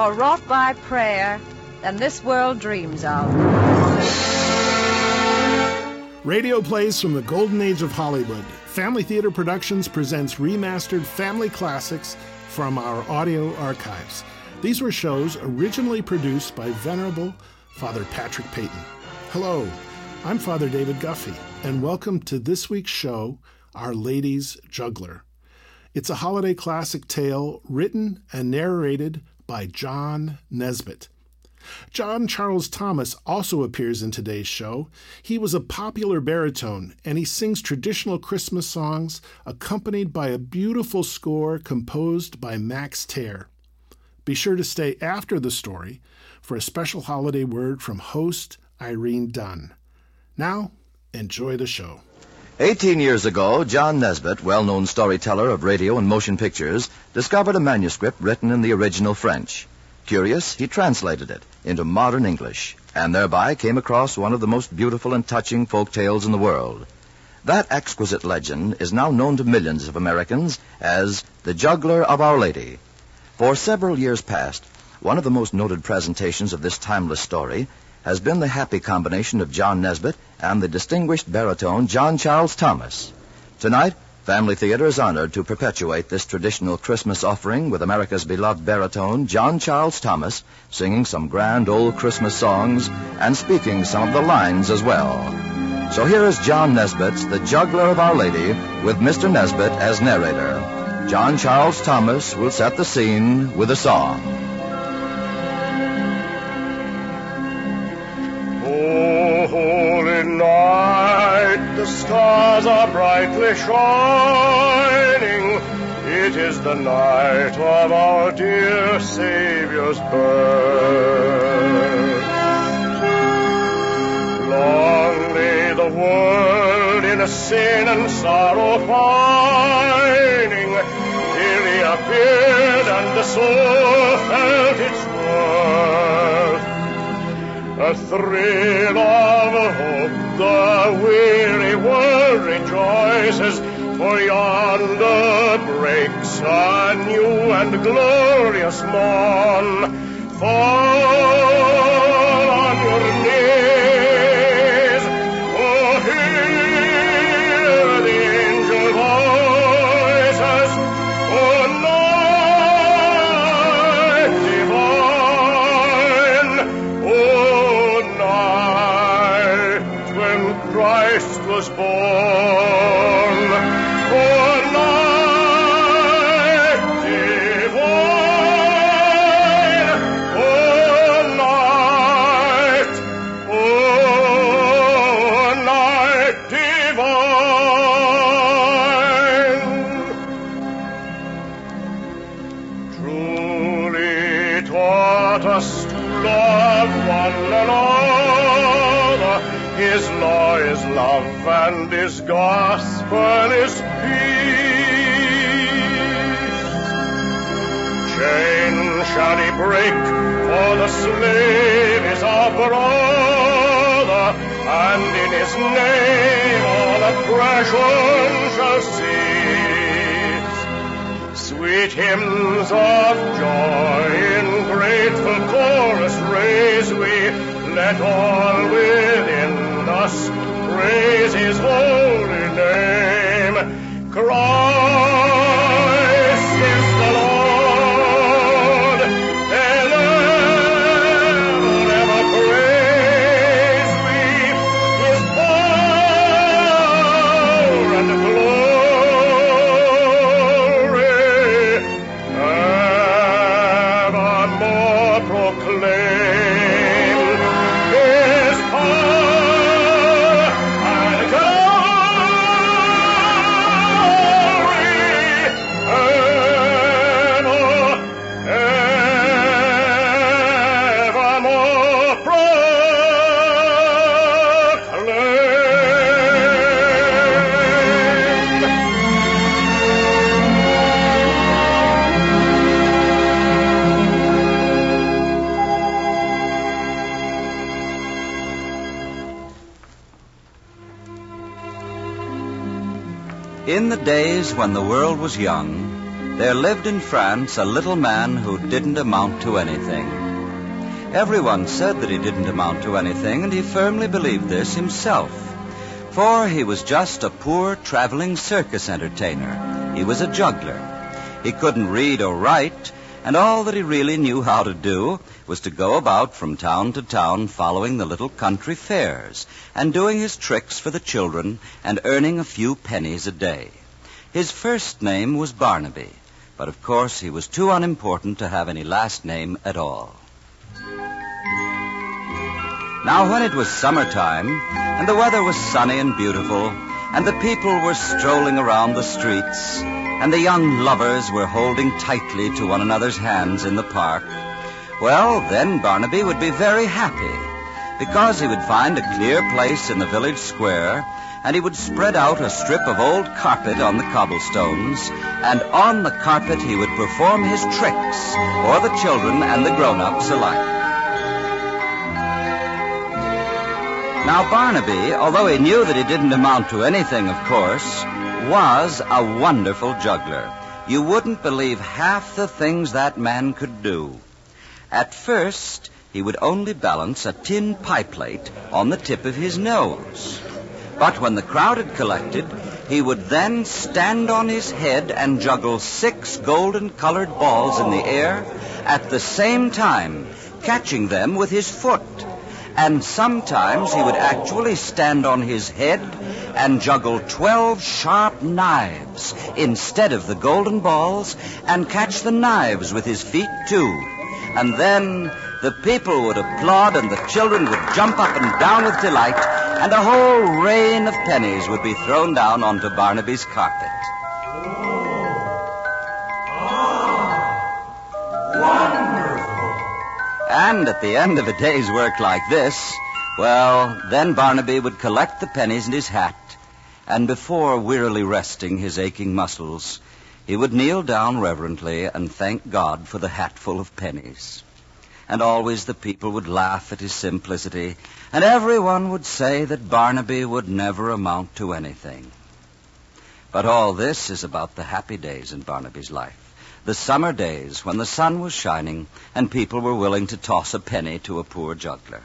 or wrought by prayer than this world dreams of. Radio plays from the golden age of Hollywood. Family Theater Productions presents remastered family classics from our audio archives. These were shows originally produced by Venerable Father Patrick Peyton. Hello, I'm Father David Guffey, and welcome to this week's show, Our Lady's Juggler. It's a holiday classic tale written and narrated by John Nesbitt. John Charles Thomas also appears in today's show. He was a popular baritone and he sings traditional Christmas songs accompanied by a beautiful score composed by Max Terr. Be sure to stay after the story for a special holiday word from host Irene Dunne. Now, enjoy the show. Eighteen years ago, John Nesbitt, well known storyteller of radio and motion pictures, discovered a manuscript written in the original French. Curious, he translated it into modern English, and thereby came across one of the most beautiful and touching folk tales in the world. That exquisite legend is now known to millions of Americans as The Juggler of Our Lady. For several years past, one of the most noted presentations of this timeless story has been the happy combination of John Nesbitt and the distinguished baritone John Charles Thomas. Tonight, Family Theater is honored to perpetuate this traditional Christmas offering with America's beloved baritone John Charles Thomas singing some grand old Christmas songs and speaking some of the lines as well. So here is John Nesbitt's The Juggler of Our Lady with Mr. Nesbitt as narrator. John Charles Thomas will set the scene with a song. The stars are brightly shining. It is the night of our dear Savior's birth. Long lay the world in a sin and sorrow pining, till he appeared and the soul felt its worth. A thrill of hope the weary world rejoices, for yonder breaks a new and glorious morn. Fall love one another. His law is love and his gospel is peace. Chain shall he break, for the slave is our brother, and in his name all oppression shall cease. Sweet hymns of joy in grateful chorus raise we, let all within us praise his holy name. Christ days when the world was young, there lived in France a little man who didn't amount to anything. Everyone said that he didn't amount to anything, and he firmly believed this himself. For he was just a poor traveling circus entertainer. He was a juggler. He couldn't read or write, and all that he really knew how to do was to go about from town to town following the little country fairs and doing his tricks for the children and earning a few pennies a day. His first name was Barnaby, but of course he was too unimportant to have any last name at all. Now, when it was summertime, and the weather was sunny and beautiful, and the people were strolling around the streets, and the young lovers were holding tightly to one another's hands in the park, well, then Barnaby would be very happy, because he would find a clear place in the village square and he would spread out a strip of old carpet on the cobblestones, and on the carpet he would perform his tricks for the children and the grown-ups alike. Now Barnaby, although he knew that he didn't amount to anything, of course, was a wonderful juggler. You wouldn't believe half the things that man could do. At first, he would only balance a tin pie plate on the tip of his nose. But when the crowd had collected, he would then stand on his head and juggle six golden colored balls in the air at the same time, catching them with his foot. And sometimes he would actually stand on his head and juggle 12 sharp knives instead of the golden balls and catch the knives with his feet too. And then the people would applaud and the children would jump up and down with delight and a whole rain of pennies would be thrown down onto Barnaby's carpet. Wonderful! And at the end of a day's work like this, well, then Barnaby would collect the pennies in his hat, and before wearily resting his aching muscles, he would kneel down reverently and thank God for the hatful of pennies and always the people would laugh at his simplicity, and everyone would say that Barnaby would never amount to anything. But all this is about the happy days in Barnaby's life. The summer days when the sun was shining and people were willing to toss a penny to a poor juggler.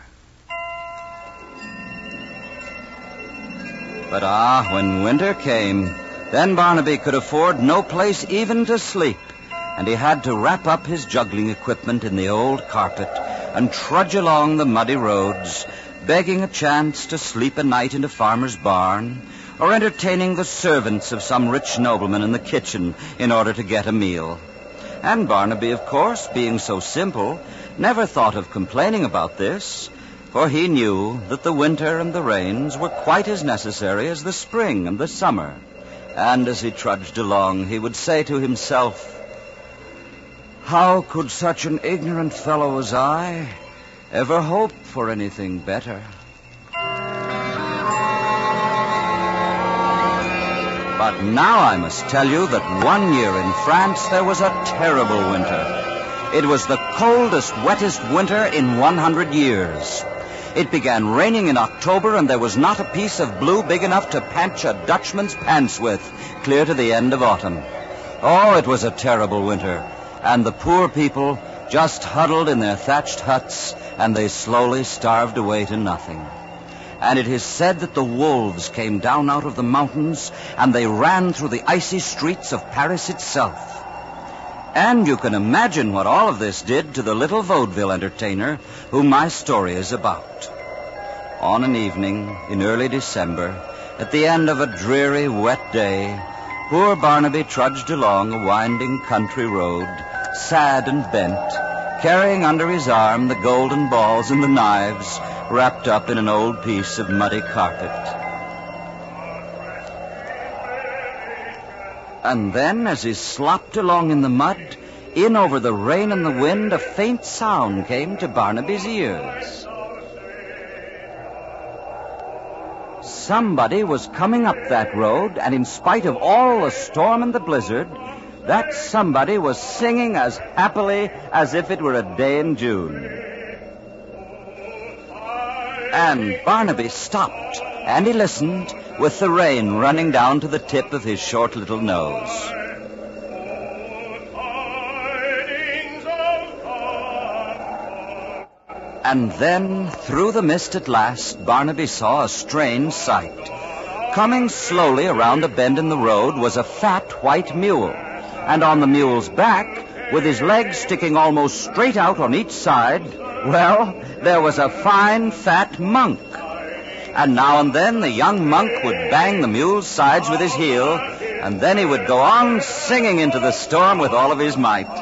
But ah, when winter came, then Barnaby could afford no place even to sleep and he had to wrap up his juggling equipment in the old carpet and trudge along the muddy roads, begging a chance to sleep a night in a farmer's barn, or entertaining the servants of some rich nobleman in the kitchen in order to get a meal. And Barnaby, of course, being so simple, never thought of complaining about this, for he knew that the winter and the rains were quite as necessary as the spring and the summer. And as he trudged along, he would say to himself, how could such an ignorant fellow as I ever hope for anything better? But now I must tell you that one year in France there was a terrible winter. It was the coldest, wettest winter in 100 years. It began raining in October, and there was not a piece of blue big enough to patch a Dutchman's pants with, clear to the end of autumn. Oh, it was a terrible winter and the poor people just huddled in their thatched huts, and they slowly starved away to nothing. And it is said that the wolves came down out of the mountains, and they ran through the icy streets of Paris itself. And you can imagine what all of this did to the little vaudeville entertainer whom my story is about. On an evening in early December, at the end of a dreary, wet day, poor Barnaby trudged along a winding country road sad and bent, carrying under his arm the golden balls and the knives wrapped up in an old piece of muddy carpet. And then, as he slopped along in the mud, in over the rain and the wind, a faint sound came to Barnaby's ears. Somebody was coming up that road, and in spite of all the storm and the blizzard, that somebody was singing as happily as if it were a day in June. And Barnaby stopped, and he listened with the rain running down to the tip of his short little nose. And then, through the mist at last, Barnaby saw a strange sight. Coming slowly around a bend in the road was a fat white mule. And on the mule's back, with his legs sticking almost straight out on each side, well, there was a fine fat monk. And now and then the young monk would bang the mule's sides with his heel, and then he would go on singing into the storm with all of his might.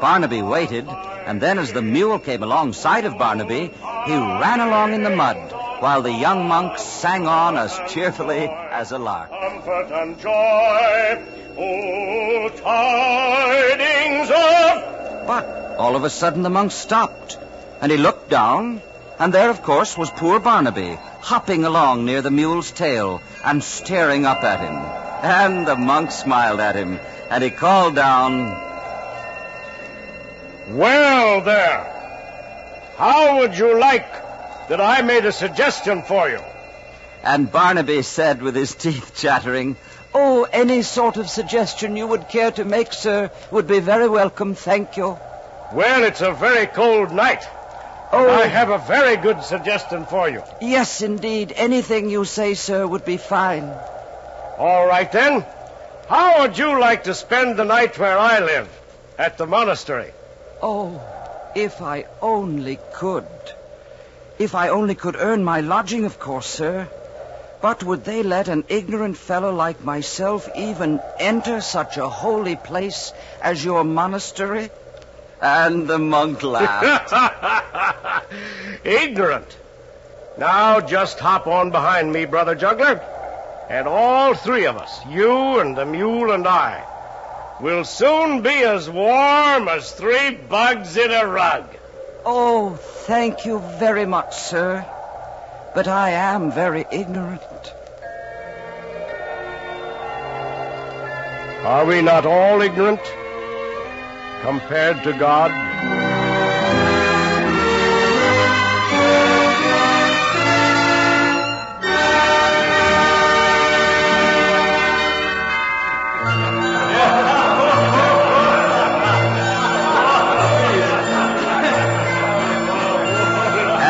Barnaby waited, and then as the mule came alongside of Barnaby, he ran along in the mud, while the young monk sang on as cheerfully as a lark. Comfort and joy, oh, tidings of But all of a sudden the monk stopped, and he looked down, and there, of course, was poor Barnaby, hopping along near the mule's tail and staring up at him. And the monk smiled at him, and he called down, Well, there. How would you like that I made a suggestion for you? and Barnaby said with his teeth chattering, Oh, any sort of suggestion you would care to make, sir, would be very welcome, thank you. Well, it's a very cold night. Oh, I have a very good suggestion for you. yes, indeed. Anything you say, sir, would be fine. All right, then. How would you like to spend the night where I live? At the monastery. Oh, if I only could. If I only could earn my lodging, of course, sir. But would they let an ignorant fellow like myself even enter such a holy place as your monastery? And the monk laughed. Ignorant. Now just hop on behind me, brother juggler. And all three of us, you and the mule and I, will soon be as warm as three bugs in a rug. oh, thank you very much, sir. But I am very ignorant. Are we not all ignorant compared to God?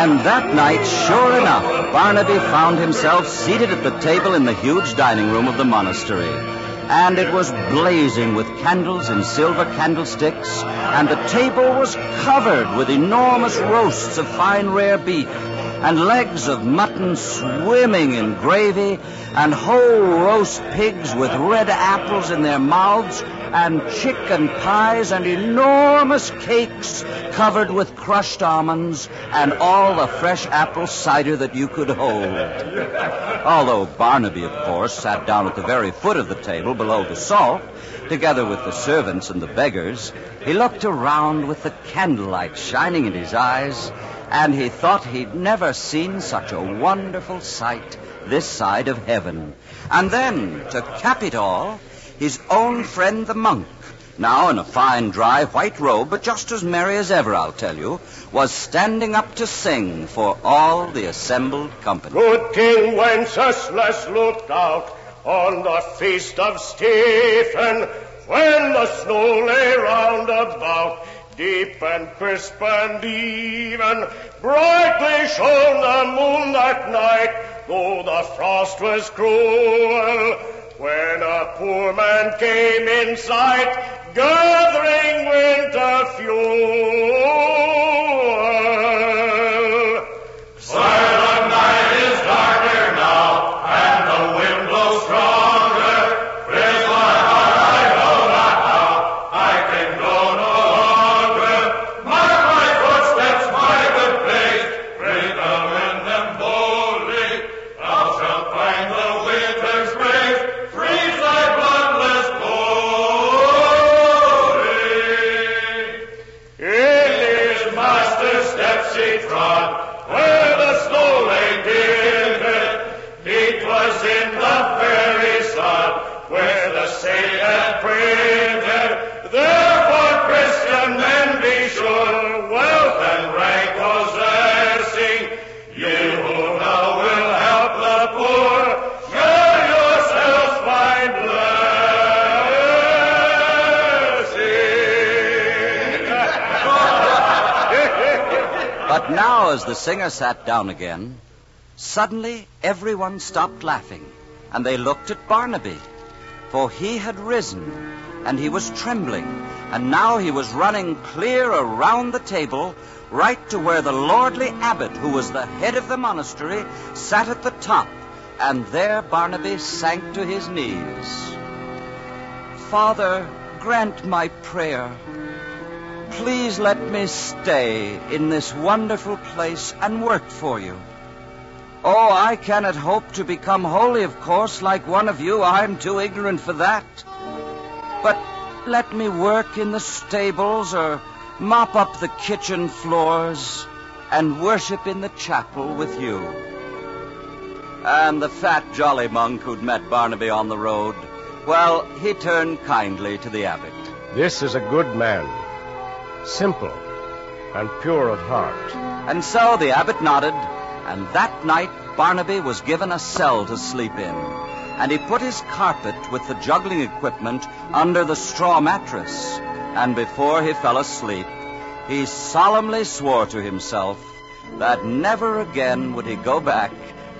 And that night, sure enough, Barnaby found himself seated at the table in the huge dining room of the monastery. And it was blazing with candles in silver candlesticks, and the table was covered with enormous roasts of fine rare beef, and legs of mutton swimming in gravy, and whole roast pigs with red apples in their mouths, and chicken pies, and enormous cakes covered with crushed almonds, and all the fresh apple cider that you could hold. Although Barnaby, of course, sat down at the very foot of the table below the salt, together with the servants and the beggars, he looked around with the candlelight shining in his eyes, and he thought he'd never seen such a wonderful sight this side of heaven. And then, to cap it all, his own friend the monk, now in a fine dry white robe, but just as merry as ever, I'll tell you, was standing up to sing for all the assembled company. Good King Wenceslas looked out on the feast of Stephen when the snow lay round about, deep and crisp and even. Brightly shone the moon that night, though the frost was cruel. When a poor man came in sight, gathering winter fuel. Now, as the singer sat down again, suddenly everyone stopped laughing, and they looked at Barnaby. For he had risen, and he was trembling, and now he was running clear around the table, right to where the lordly abbot, who was the head of the monastery, sat at the top, and there Barnaby sank to his knees. Father, grant my prayer. Please let me stay in this wonderful place and work for you. Oh, I cannot hope to become holy, of course, like one of you. I'm too ignorant for that. But let me work in the stables or mop up the kitchen floors and worship in the chapel with you. And the fat, jolly monk who'd met Barnaby on the road, well, he turned kindly to the abbot. This is a good man, simple and pure of heart. And so the abbot nodded, and that night Barnaby was given a cell to sleep in. And he put his carpet with the juggling equipment under the straw mattress. And before he fell asleep, he solemnly swore to himself that never again would he go back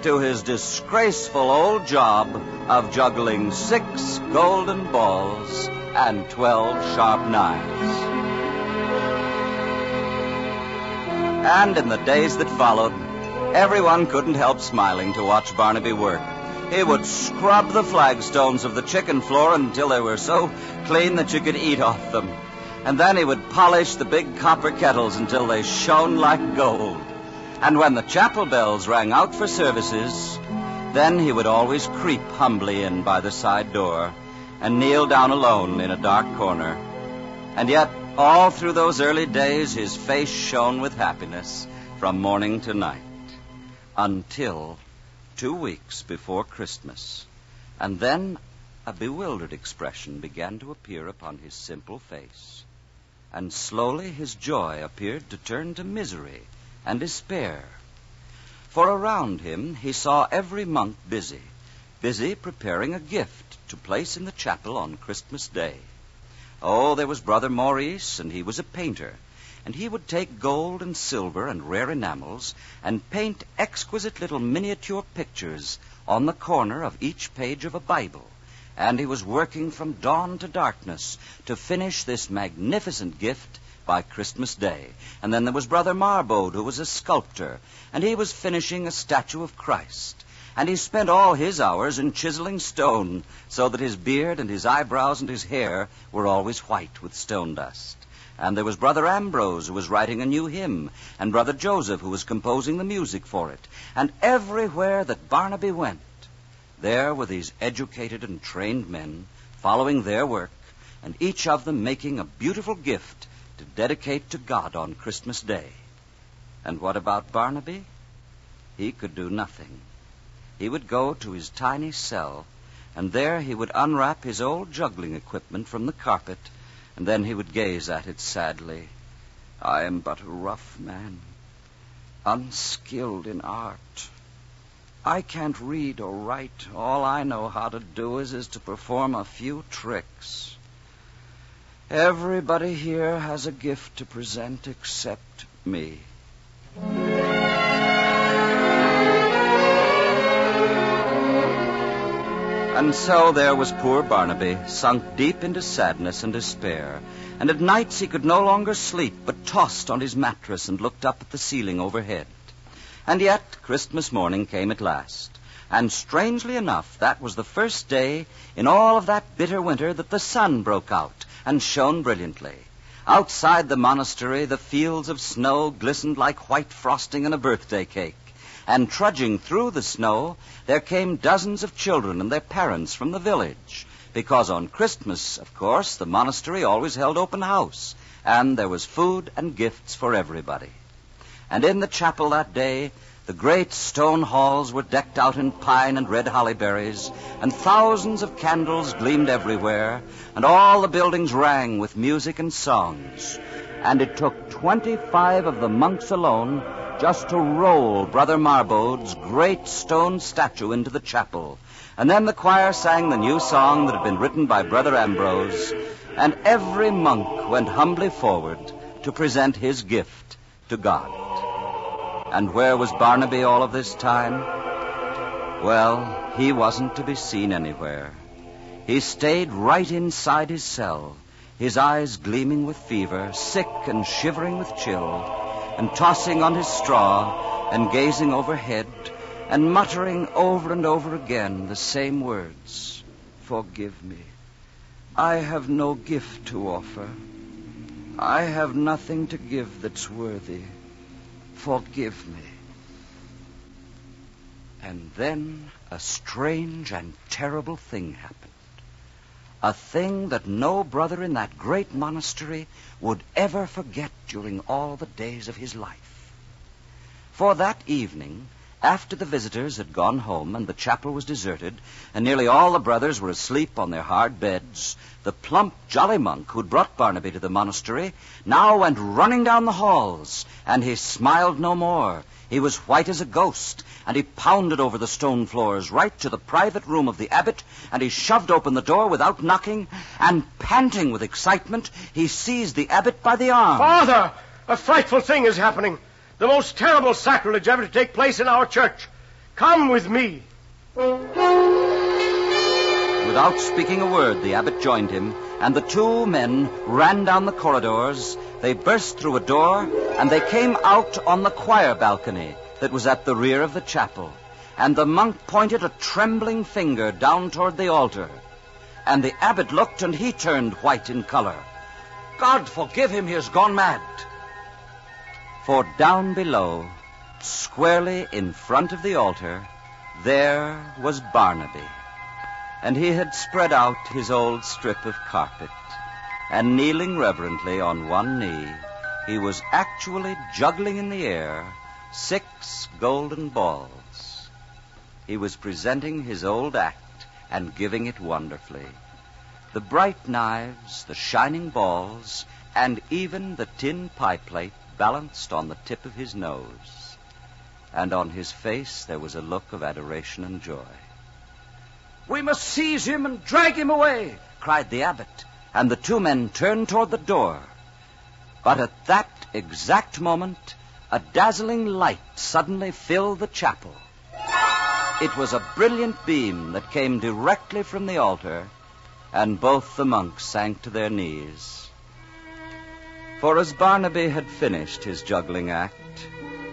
to his disgraceful old job of juggling six golden balls and twelve sharp knives. And in the days that followed, everyone couldn't help smiling to watch Barnaby work. He would scrub the flagstones of the chicken floor until they were so clean that you could eat off them. And then he would polish the big copper kettles until they shone like gold. And when the chapel bells rang out for services, then he would always creep humbly in by the side door and kneel down alone in a dark corner. And yet, all through those early days, his face shone with happiness from morning to night. Until two weeks before Christmas. And then a bewildered expression began to appear upon his simple face. And slowly his joy appeared to turn to misery and despair. For around him he saw every monk busy, busy preparing a gift to place in the chapel on Christmas Day. Oh, there was Brother Maurice, and he was a painter, and he would take gold and silver and rare enamels and paint exquisite little miniature pictures on the corner of each page of a Bible. And he was working from dawn to darkness to finish this magnificent gift by Christmas Day. And then there was Brother Marbode, who was a sculptor, and he was finishing a statue of Christ. And he spent all his hours in chiseling stone so that his beard and his eyebrows and his hair were always white with stone dust. And there was Brother Ambrose, who was writing a new hymn, and Brother Joseph, who was composing the music for it. And everywhere that Barnaby went, there were these educated and trained men following their work, and each of them making a beautiful gift to dedicate to God on Christmas Day. And what about Barnaby? He could do nothing. He would go to his tiny cell, and there he would unwrap his old juggling equipment from the carpet and then he would gaze at it sadly. I am but a rough man, unskilled in art. I can't read or write. All I know how to do is, is to perform a few tricks. Everybody here has a gift to present except me. And so there was poor Barnaby, sunk deep into sadness and despair. And at nights he could no longer sleep, but tossed on his mattress and looked up at the ceiling overhead. And yet, Christmas morning came at last. And strangely enough, that was the first day in all of that bitter winter that the sun broke out and shone brilliantly. Outside the monastery, the fields of snow glistened like white frosting in a birthday cake and trudging through the snow, there came dozens of children and their parents from the village. Because on Christmas, of course, the monastery always held open house, and there was food and gifts for everybody. And in the chapel that day, the great stone halls were decked out in pine and red holly berries, and thousands of candles gleamed everywhere, and all the buildings rang with music and songs. And it took twenty-five of the monks alone just to roll Brother Marbode's great stone statue into the chapel. And then the choir sang the new song that had been written by Brother Ambrose, and every monk went humbly forward to present his gift to God. And where was Barnaby all of this time? Well, he wasn't to be seen anywhere. He stayed right inside his cell, his eyes gleaming with fever, sick and shivering with chill, and tossing on his straw and gazing overhead and muttering over and over again the same words Forgive me. I have no gift to offer. I have nothing to give that's worthy. Forgive me. And then a strange and terrible thing happened. A thing that no brother in that great monastery would ever forget during all the days of his life. For that evening, after the visitors had gone home and the chapel was deserted, and nearly all the brothers were asleep on their hard beds, the plump, jolly monk who'd brought Barnaby to the monastery now went running down the halls, and he smiled no more. He was white as a ghost, and he pounded over the stone floors right to the private room of the abbot, and he shoved open the door without knocking, and panting with excitement, he seized the abbot by the arm. Father, a frightful thing is happening. The most terrible sacrilege ever to take place in our church. Come with me. Without speaking a word, the abbot joined him, and the two men ran down the corridors. They burst through a door, and they came out on the choir balcony that was at the rear of the chapel. And the monk pointed a trembling finger down toward the altar. And the abbot looked, and he turned white in color. God forgive him, he has gone mad. For down below, squarely in front of the altar, there was Barnaby. And he had spread out his old strip of carpet. And kneeling reverently on one knee, he was actually juggling in the air six golden balls. He was presenting his old act and giving it wonderfully. The bright knives, the shining balls, and even the tin pie plate balanced on the tip of his nose. And on his face there was a look of adoration and joy. We must seize him and drag him away, cried the abbot, and the two men turned toward the door. But at that exact moment, a dazzling light suddenly filled the chapel. It was a brilliant beam that came directly from the altar, and both the monks sank to their knees. For as Barnaby had finished his juggling act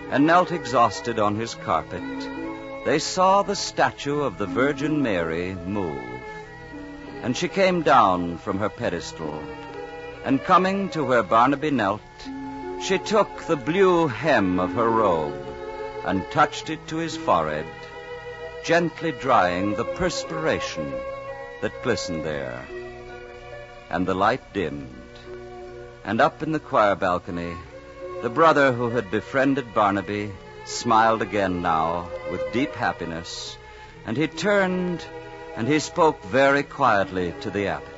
and knelt exhausted on his carpet, they saw the statue of the Virgin Mary move. And she came down from her pedestal, and coming to where Barnaby knelt, she took the blue hem of her robe and touched it to his forehead, gently drying the perspiration that glistened there. And the light dimmed, and up in the choir balcony, the brother who had befriended Barnaby smiled again now with deep happiness, and he turned and he spoke very quietly to the abbot.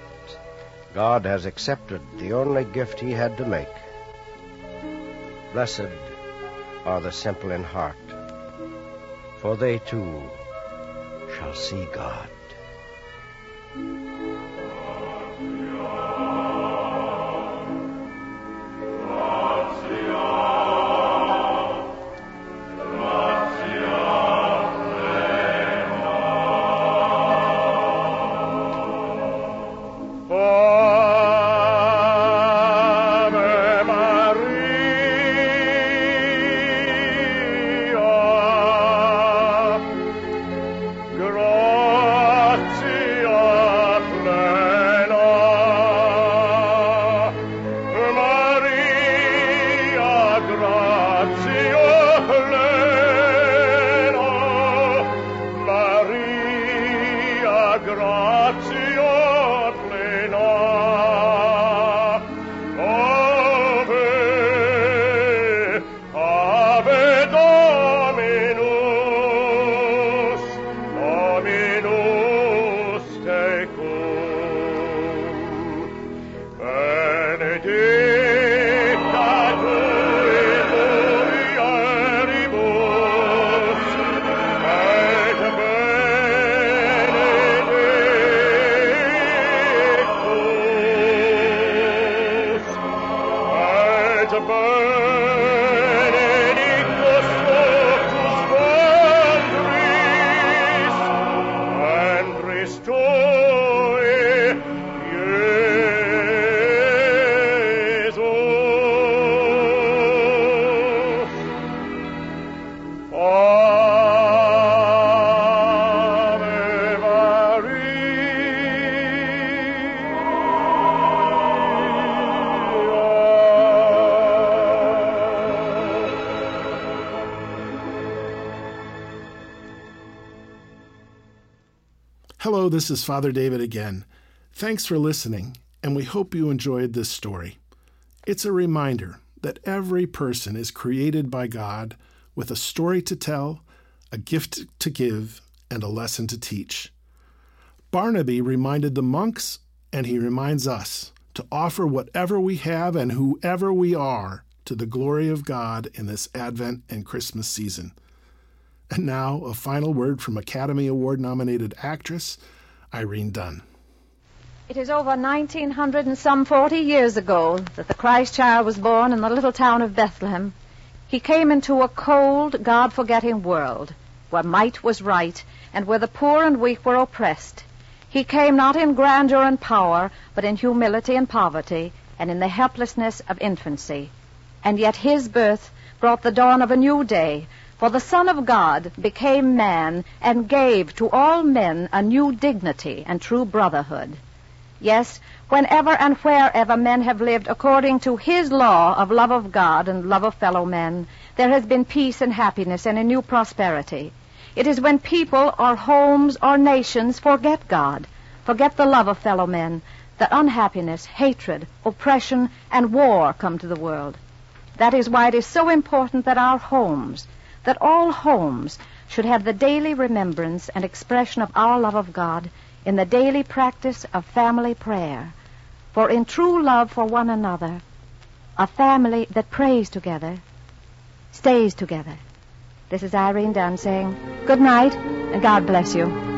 God has accepted the only gift he had to make. Blessed are the simple in heart, for they too shall see God. This is Father David again. Thanks for listening, and we hope you enjoyed this story. It's a reminder that every person is created by God with a story to tell, a gift to give, and a lesson to teach. Barnaby reminded the monks, and he reminds us to offer whatever we have and whoever we are to the glory of God in this Advent and Christmas season. And now, a final word from Academy Award nominated actress Irene Dunne. It is over 1900 and some 40 years ago that the Christ child was born in the little town of Bethlehem. He came into a cold, God forgetting world where might was right and where the poor and weak were oppressed. He came not in grandeur and power, but in humility and poverty, and in the helplessness of infancy. And yet his birth brought the dawn of a new day, for the Son of God became man and gave to all men a new dignity and true brotherhood. Yes, whenever and wherever men have lived according to his law of love of God and love of fellow men, there has been peace and happiness and a new prosperity. It is when people or homes or nations forget God, forget the love of fellow men, that unhappiness, hatred, oppression, and war come to the world. That is why it is so important that our homes, that all homes should have the daily remembrance and expression of our love of God in the daily practice of family prayer. For in true love for one another, a family that prays together stays together. This is Irene Dunne saying good night and God bless you.